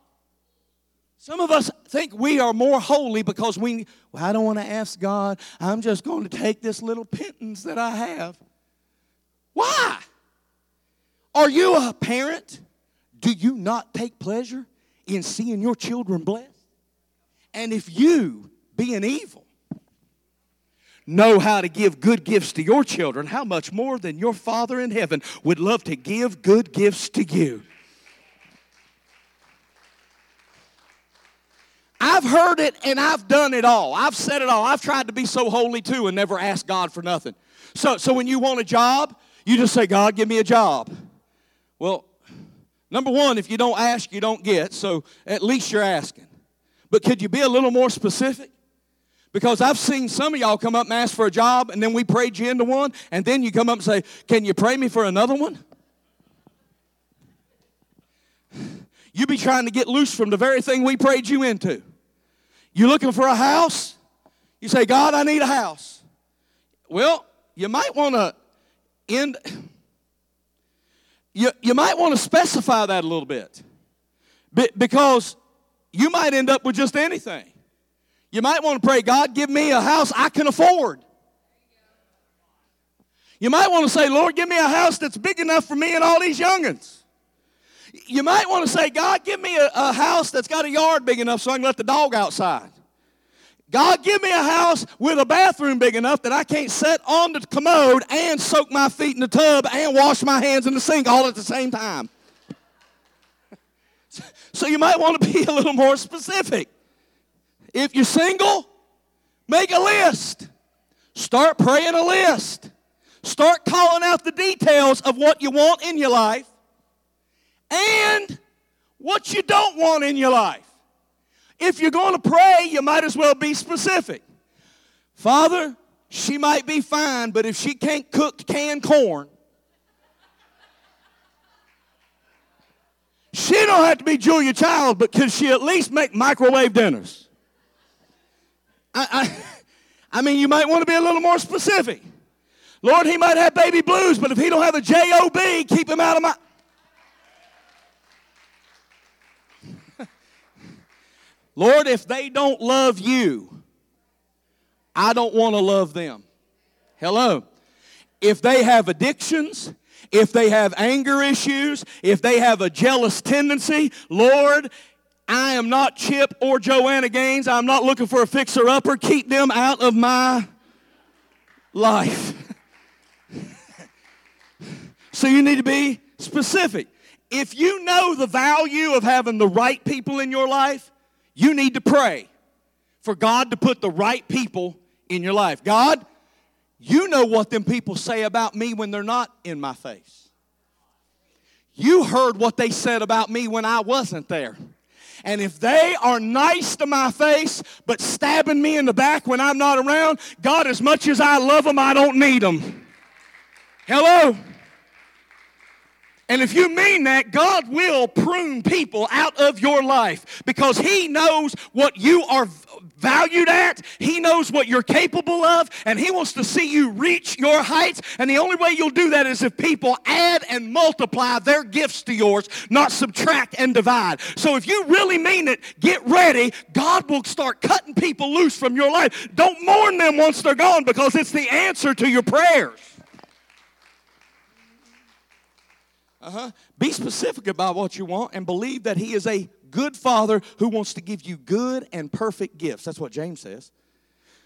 A: Some of us think we are more holy because we, well, I don't want to ask God. I'm just going to take this little pittance that I have. Why? Are you a parent? Do you not take pleasure in seeing your children blessed? And if you, being evil, know how to give good gifts to your children, how much more than your Father in heaven would love to give good gifts to you? I've heard it and I've done it all. I've said it all. I've tried to be so holy too and never asked God for nothing. So, so when you want a job, you just say, God, give me a job. Well, number one, if you don't ask, you don't get, so at least you're asking. But could you be a little more specific? Because I've seen some of y'all come up and ask for a job, and then we prayed you into one, and then you come up and say, Can you pray me for another one? You be trying to get loose from the very thing we prayed you into. You looking for a house? You say, God, I need a house. Well, you might want to end, you, you might want to specify that a little bit because you might end up with just anything. You might want to pray, God, give me a house I can afford. You might want to say, Lord, give me a house that's big enough for me and all these youngins. You might want to say, God, give me a, a house that's got a yard big enough so I can let the dog outside. God, give me a house with a bathroom big enough that I can't sit on the commode and soak my feet in the tub and wash my hands in the sink all at the same time. So you might want to be a little more specific. If you're single, make a list. Start praying a list. Start calling out the details of what you want in your life and what you don't want in your life. If you're going to pray, you might as well be specific. Father, she might be fine, but if she can't cook canned corn, she don't have to be Julia Child, but can she at least make microwave dinners? I, I, I mean, you might want to be a little more specific. Lord, he might have baby blues, but if he don't have a J-O-B, keep him out of my... Lord, if they don't love you, I don't want to love them. Hello. If they have addictions, if they have anger issues, if they have a jealous tendency, Lord, I am not Chip or Joanna Gaines. I'm not looking for a fixer upper. Keep them out of my life. so you need to be specific. If you know the value of having the right people in your life, you need to pray for God to put the right people in your life. God, you know what them people say about me when they're not in my face. You heard what they said about me when I wasn't there. And if they are nice to my face but stabbing me in the back when I'm not around, God, as much as I love them, I don't need them. Hello? And if you mean that, God will prune people out of your life because He knows what you are valued at. He knows what you're capable of, and He wants to see you reach your heights. And the only way you'll do that is if people add and multiply their gifts to yours, not subtract and divide. So if you really mean it, get ready. God will start cutting people loose from your life. Don't mourn them once they're gone because it's the answer to your prayers. Uh-huh. Be specific about what you want and believe that He is a good Father who wants to give you good and perfect gifts. That's what James says.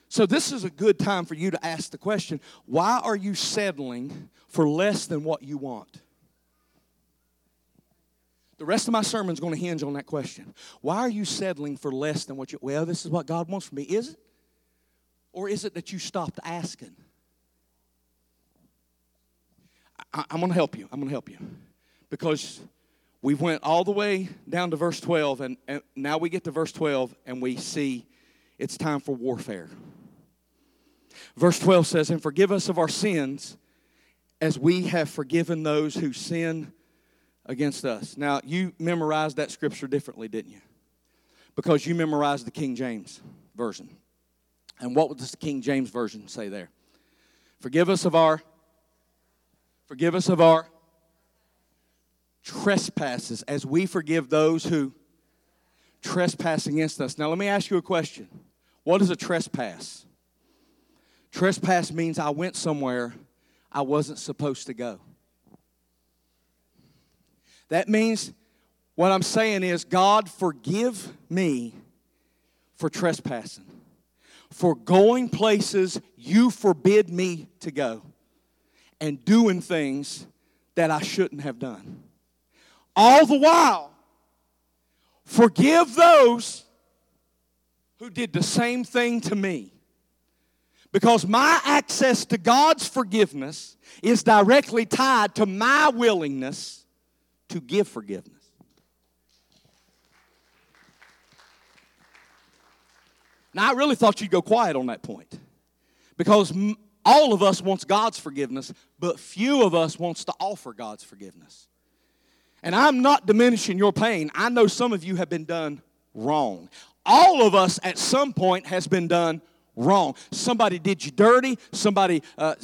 A: So, this is a good time for you to ask the question why are you settling for less than what you want? The rest of my sermon is going to hinge on that question. Why are you settling for less than what you Well, this is what God wants from me. Is it? Or is it that you stopped asking? I, am going to help you. I'm going to help you because we went all the way down to verse 12, and, and now we get to verse 12, and we see it's time for warfare. Verse 12 says, And forgive us of our sins as we have forgiven those who sin against us. Now, you memorized that scripture differently, didn't you? Because you memorized the King James Version. And what does the King James Version say there? Forgive us of our forgive us of our trespasses as we forgive those who trespass against us. Now, let me ask you a question What is a trespass? Trespass means I went somewhere I wasn't supposed to go. That means what I'm saying is, God, forgive me for trespassing, for going places you forbid me to go, and doing things that I shouldn't have done all the while forgive those who did the same thing to me. Because my access to God's forgiveness is directly tied to my willingness to give forgiveness. Now, I really thought you'd go quiet on that point. Because all of us wants God's forgiveness, but few of us wants to offer God's forgiveness. And I'm not diminishing your pain. I know some of you have been done wrong. All of us at some point has been done wrong. Somebody did you dirty. Somebody uh,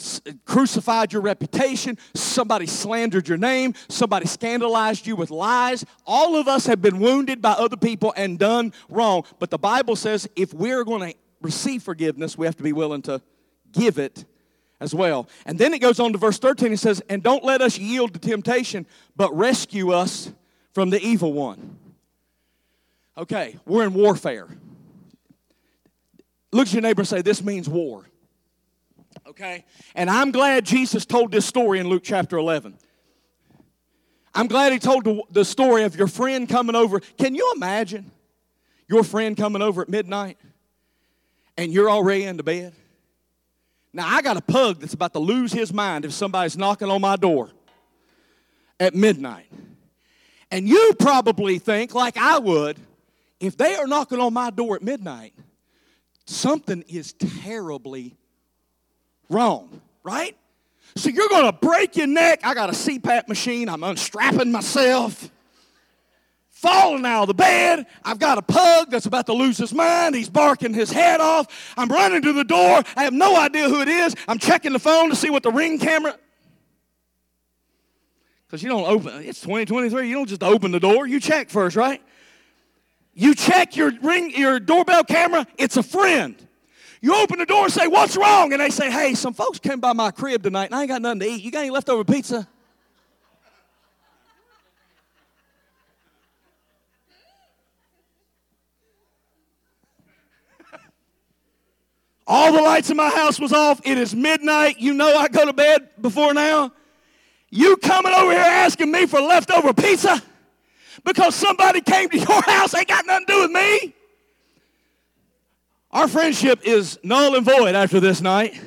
A: crucified your reputation. Somebody slandered your name. Somebody scandalized you with lies. All of us have been wounded by other people and done wrong. But the Bible says if we're going to receive forgiveness, we have to be willing to give it as well. And then it goes on to verse 13. It says, And don't let us yield to temptation, but rescue us from the evil one. Okay, we're in warfare. Look at your neighbor and say, This means war. Okay? And I'm glad Jesus told this story in Luke chapter 11. I'm glad he told the, the story of your friend coming over. Can you imagine your friend coming over at midnight and you're already into bed? Now, I got a pug that's about to lose his mind if somebody's knocking on my door at midnight. And you probably think, like I would, if they are knocking on my door at midnight, something is terribly wrong, right? So you're to break your neck. I got a CPAP machine. I'm unstrapping myself. Falling out of the bed. I've got a pug that's about to lose his mind. He's barking his head off. I'm running to the door. I have no idea who it is. I'm checking the phone to see what the ring camera. Because you don't open, it's 2023. You don't just open the door. You check first, right? You check your ring, your doorbell camera. It's a friend. You open the door and say, What's wrong? And they say, Hey, some folks came by my crib tonight and I ain't got nothing to eat. You got any leftover pizza? All the lights in my house was off. It is midnight. You know I go to bed before now. You coming over here asking me for leftover pizza because somebody came to your house ain't got nothing to do with me. Our friendship is null and void after this night.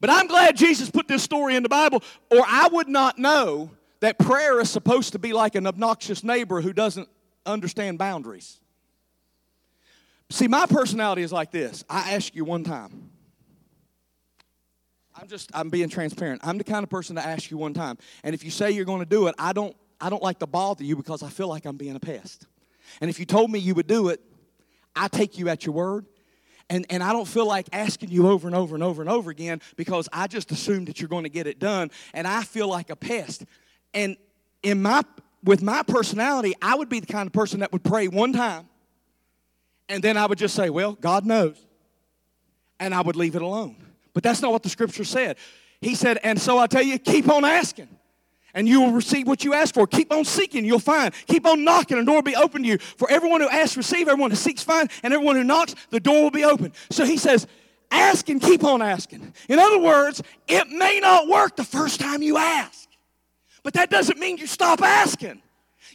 A: But I'm glad Jesus put this story in the Bible, or I would not know that prayer is supposed to be like an obnoxious neighbor who doesn't understand boundaries. See, my personality is like this I ask you one time. I'm just, I'm being transparent. I'm the kind of person to ask you one time. And if you say you're going to do it, I don't, I don't like to bother you because I feel like I'm being a pest. And if you told me you would do it, I take you at your word. And, and I don't feel like asking you over and over and over and over again because I just assume that you're going to get it done. And I feel like a pest. And in my, with my personality, I would be the kind of person that would pray one time and then I would just say, Well, God knows. And I would leave it alone. But that's not what the scripture said. He said, And so I tell you, keep on asking and you will receive what you ask for. Keep on seeking, you'll find. Keep on knocking, and the door will be open to you. For everyone who asks, receive. Everyone who seeks, find. And everyone who knocks, the door will be open. So he says, ask and keep on asking. In other words, it may not work the first time you ask, but that doesn't mean you stop asking.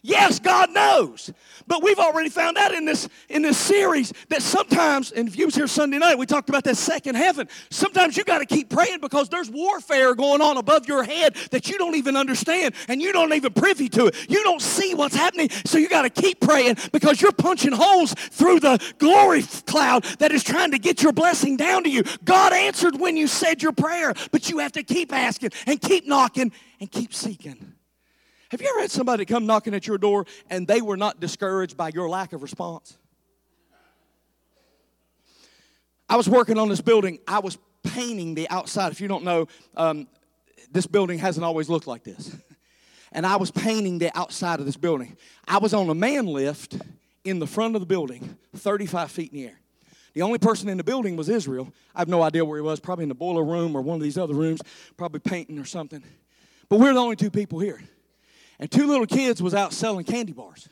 A: Yes, God knows. But we've already found out in this in this series that sometimes, and if you was here Sunday night, we talked about that second heaven. Sometimes you got to keep praying because there's warfare going on above your head that you don't even understand and you don't even privy to it. You don't see what's happening, so you got to keep praying because you're punching holes through the glory cloud that is trying to get your blessing down to you. God answered when you said your prayer, but you have to keep asking and keep knocking and keep seeking. Have you ever had somebody come knocking at your door and they were not discouraged by your lack of response? I was working on this building. I was painting the outside. If you don't know, um, this building hasn't always looked like this. And I was painting the outside of this building. I was on a man lift in the front of the building, 35 feet in the air. The only person in the building was Israel. I have no idea where he was, probably in the boiler room or one of these other rooms, probably painting or something. But we're the only two people here and two little kids was out selling candy bars.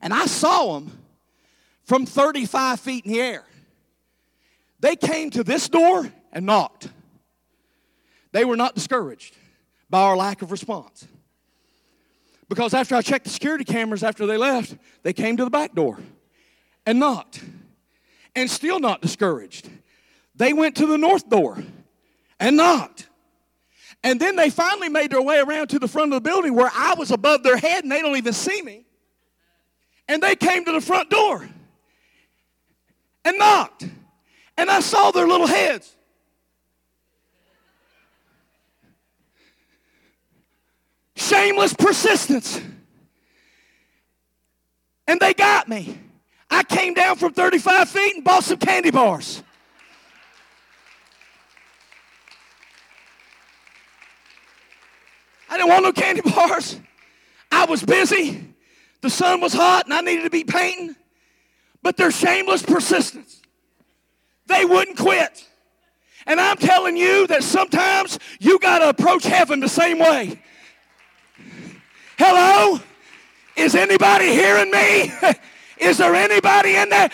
A: And I saw them from 35 feet in the air. They came to this door and knocked. They were not discouraged by our lack of response. Because after I checked the security cameras after they left, they came to the back door and knocked. And still not discouraged. They went to the north door and knocked. And then they finally made their way around to the front of the building where I was above their head and they don't even see me. And they came to the front door and knocked. And I saw their little heads. Shameless persistence. And they got me. I came down from 35 feet and bought some candy bars. I didn't want no candy bars. I was busy. The sun was hot and I needed to be painting. But their shameless persistence, they wouldn't quit. And I'm telling you that sometimes you got to approach heaven the same way. Hello? Is anybody hearing me? Is there anybody in there?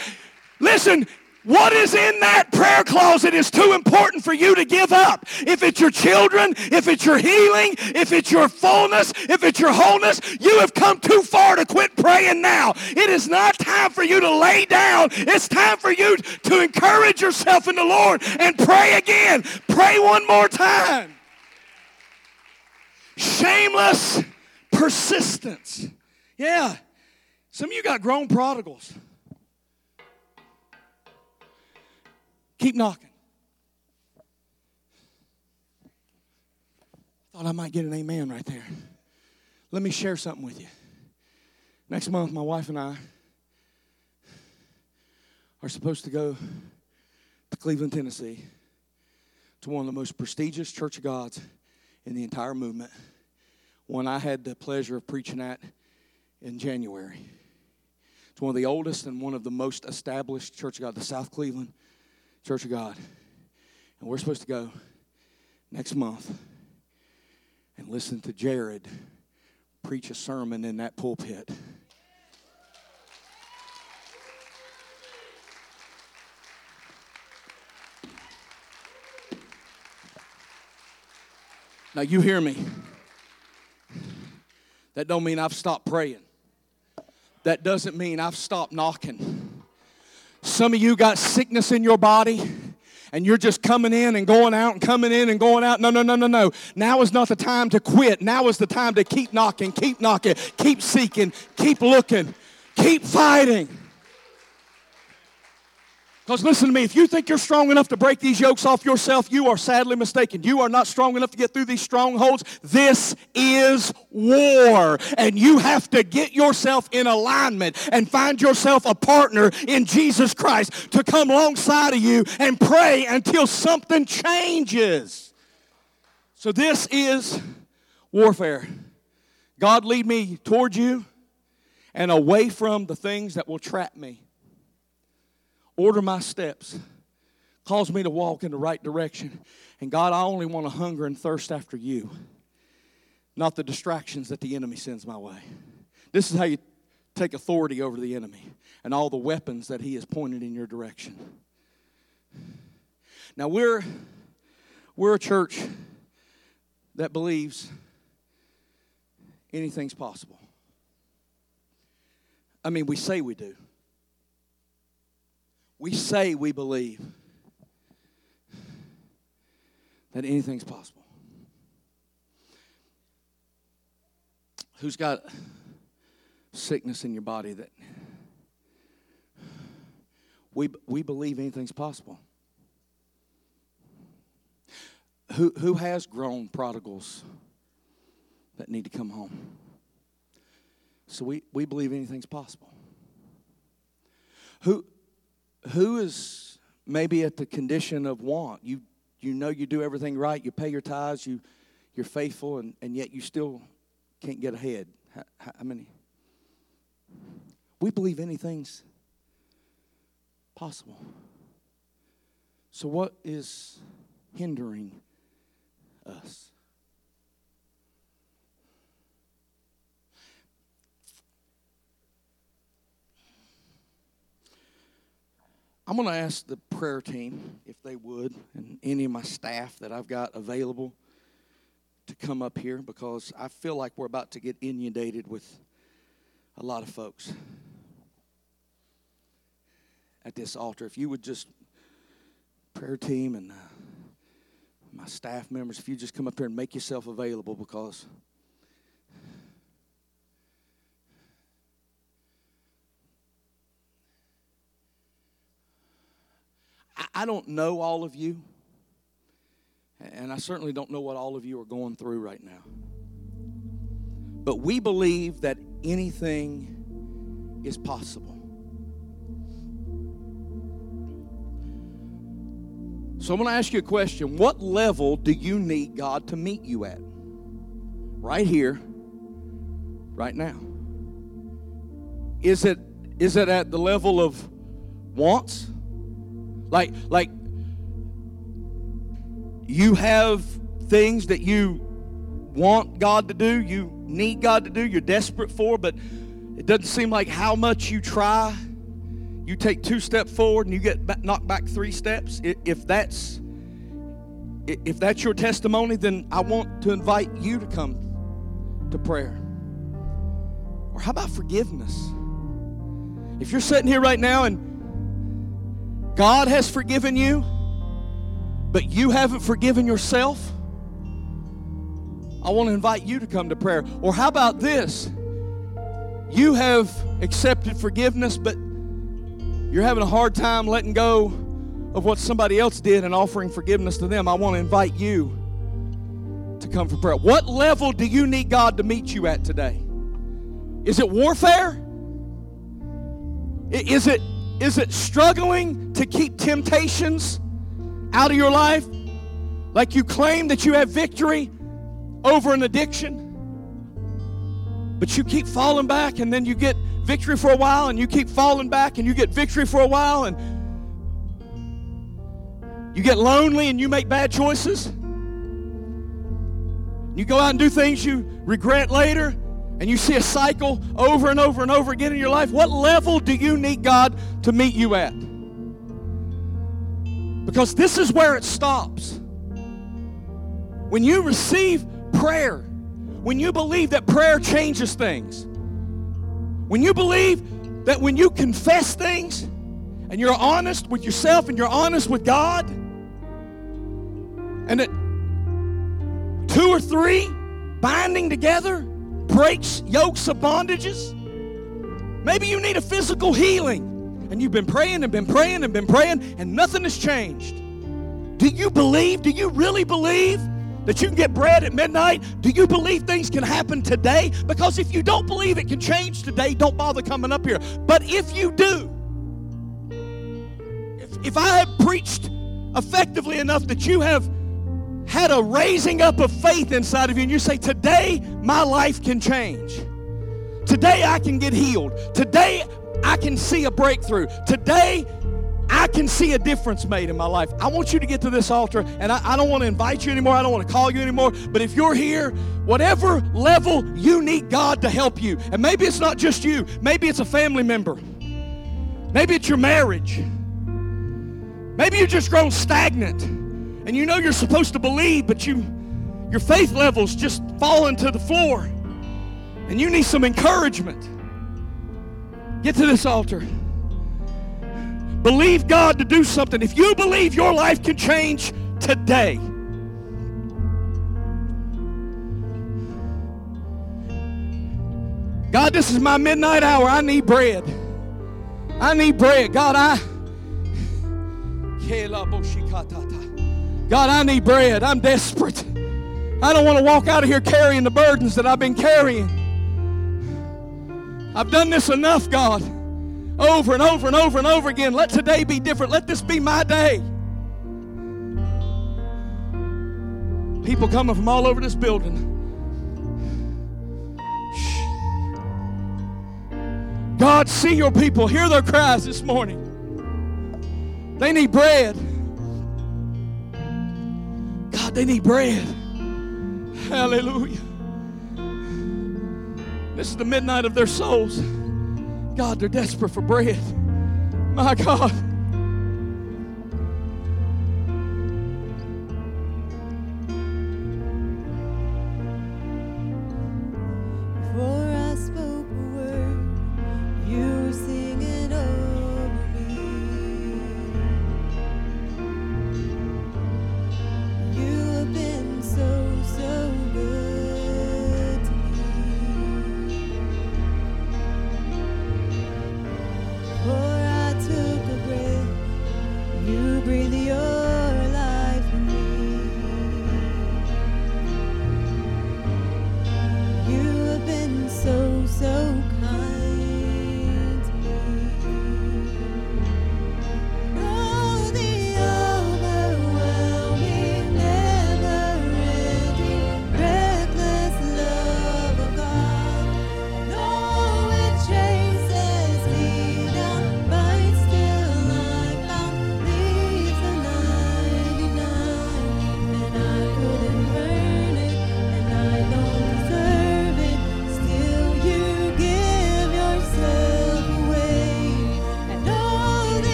A: Listen, what is in that prayer closet is too important for you to give up. If it's your children, if it's your healing, if it's your fullness, if it's your wholeness, you have come too far to quit praying now. It is not time for you to lay down. It's time for you to encourage yourself in the Lord and pray again. Pray one more time. Shameless persistence. Yeah. Some of you got grown prodigals. Keep knocking. Thought I might get an amen right there. Let me share something with you. Next month, my wife and I are supposed to go to Cleveland, Tennessee, to one of the most prestigious Church of Gods in the entire movement. One I had the pleasure of preaching at in January. It's one of the oldest and one of the most established Church of God, the South Cleveland Church of God. And we're supposed to go next month and listen to Jared preach a sermon in that pulpit. Now you hear me. That don't mean I've stopped praying. That doesn't mean I've stopped knocking. Some of you got sickness in your body and you're just coming in and going out and coming in and going out. No, no, no, no, no. Now is not the time to quit. Now is the time to keep knocking, keep knocking, keep seeking, keep looking, keep fighting. Because listen to me, if you think you're strong enough to break these yokes off yourself, you are sadly mistaken. You are not strong enough to get through these strongholds. This is war. And you have to get yourself in alignment and find yourself a partner in Jesus Christ to come alongside of you and pray until something changes. So this is warfare. God lead me toward you and away from the things that will trap me order my steps, cause me to walk in the right direction. And God, I only want to hunger and thirst after you, not the distractions that the enemy sends my way. This is how you take authority over the enemy and all the weapons that he has pointed in your direction. Now, we're, we're a church that believes anything's possible. I mean, we say we do we say we believe that anything's possible. Who's got sickness in your body that we, we believe anything's possible? Who, who has grown prodigals that need to come home? So we, we believe anything's possible. Who, who is maybe at the condition of want? You, you know you do everything right, you pay your tithes, you, you're faithful, and, and yet you still can't get ahead. How, how many? We believe anything's possible. So, what is hindering us? I'm going to ask the prayer team, if they would, and any of my staff that I've got available to come up here because I feel like we're about to get inundated with a lot of folks at this altar. If you would just, prayer team and uh, my staff members, if you just come up here and make yourself available because I don't know all of you, and I certainly don't know what all of you are going through right now. But we believe that anything is possible. So I'm going to ask you a question. What level do you need God to meet you at? Right here, right now. Is it is it at the level of wants? Like, like you have things that you want God to do, you need God to do, you're desperate for, but it doesn't seem like how much you try, you take two steps forward and you get ba- knocked back three steps. If that's if that's your testimony, then I want to invite you to come to prayer. Or how about forgiveness? If you're sitting here right now and God has forgiven you, but you haven't forgiven yourself, I want to invite you to come to prayer. Or how about this? You have accepted forgiveness, but you're having a hard time letting go of what somebody else did and offering forgiveness to them. I want to invite you to come for prayer. What level do you need God to meet you at today? Is it warfare? Is it is it struggling to keep temptations out of your life? Like you claim that you have victory over an addiction? But you keep falling back and then you get victory for a while and you keep falling back and you get victory for a while and you get lonely and you make bad choices. You go out and do things you regret later and you see a cycle over and over and over again in your life. What level do you need God to meet you at? Because this is where it stops. When you receive prayer, when you believe that prayer changes things, when you believe that when you confess things and you're honest with yourself and you're honest with God, and that two or three binding together breaks yokes of bondages, maybe you need a physical healing and you've been praying and been praying and been praying and nothing has changed. Do you believe? Do you really believe? that you can get bread at midnight? Do you believe things can happen today? Because if you don't believe it can change today, don't bother coming up here. But if you do, if, if I have preached effectively enough that you have had a raising up of faith inside of you and you say, Today my life can change. Today I can get healed. Today I can see a breakthrough. Today I can see a difference made in my life. I want you to get to this altar, and I, I, don't want to invite you anymore. I don't want to call you anymore. But if you're here, whatever level you need God to help you, and maybe it's not just you, maybe it's a family member, maybe it's your marriage, maybe you've just grown stagnant, and you know you're supposed to believe, but you your faith level's just fallen to the floor, and you need some encouragement. Get to this altar. Believe God to do something. If you believe your life can change today, God, this is my midnight hour. I need bread. I need bread. God, I. God, I need bread. I'm desperate. I don't want to walk out of here carrying the burdens that I've been carrying. I've done this enough, God over and over and over and over again. Let today be different. Let this be my day. People coming from all over this building. God, see your people. Hear their cries this morning. They need bread. They need bread. Hallelujah. This is the midnight of their souls. God, they're desperate for bread. My God.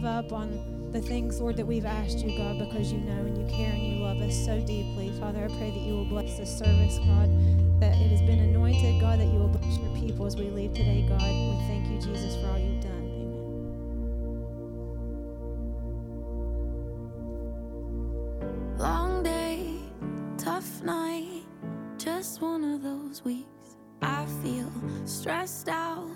E: give up
F: on the things, Lord, that we've asked you, God, because you know and you care and you love us so deeply. Father, I pray that you will bless this service, God, that it has been anointed, God, that you will bless your people as we leave today, God. We thank you, Jesus, for all you've done. Amen.
G: Long day, tough night, just one of those weeks. I feel stressed out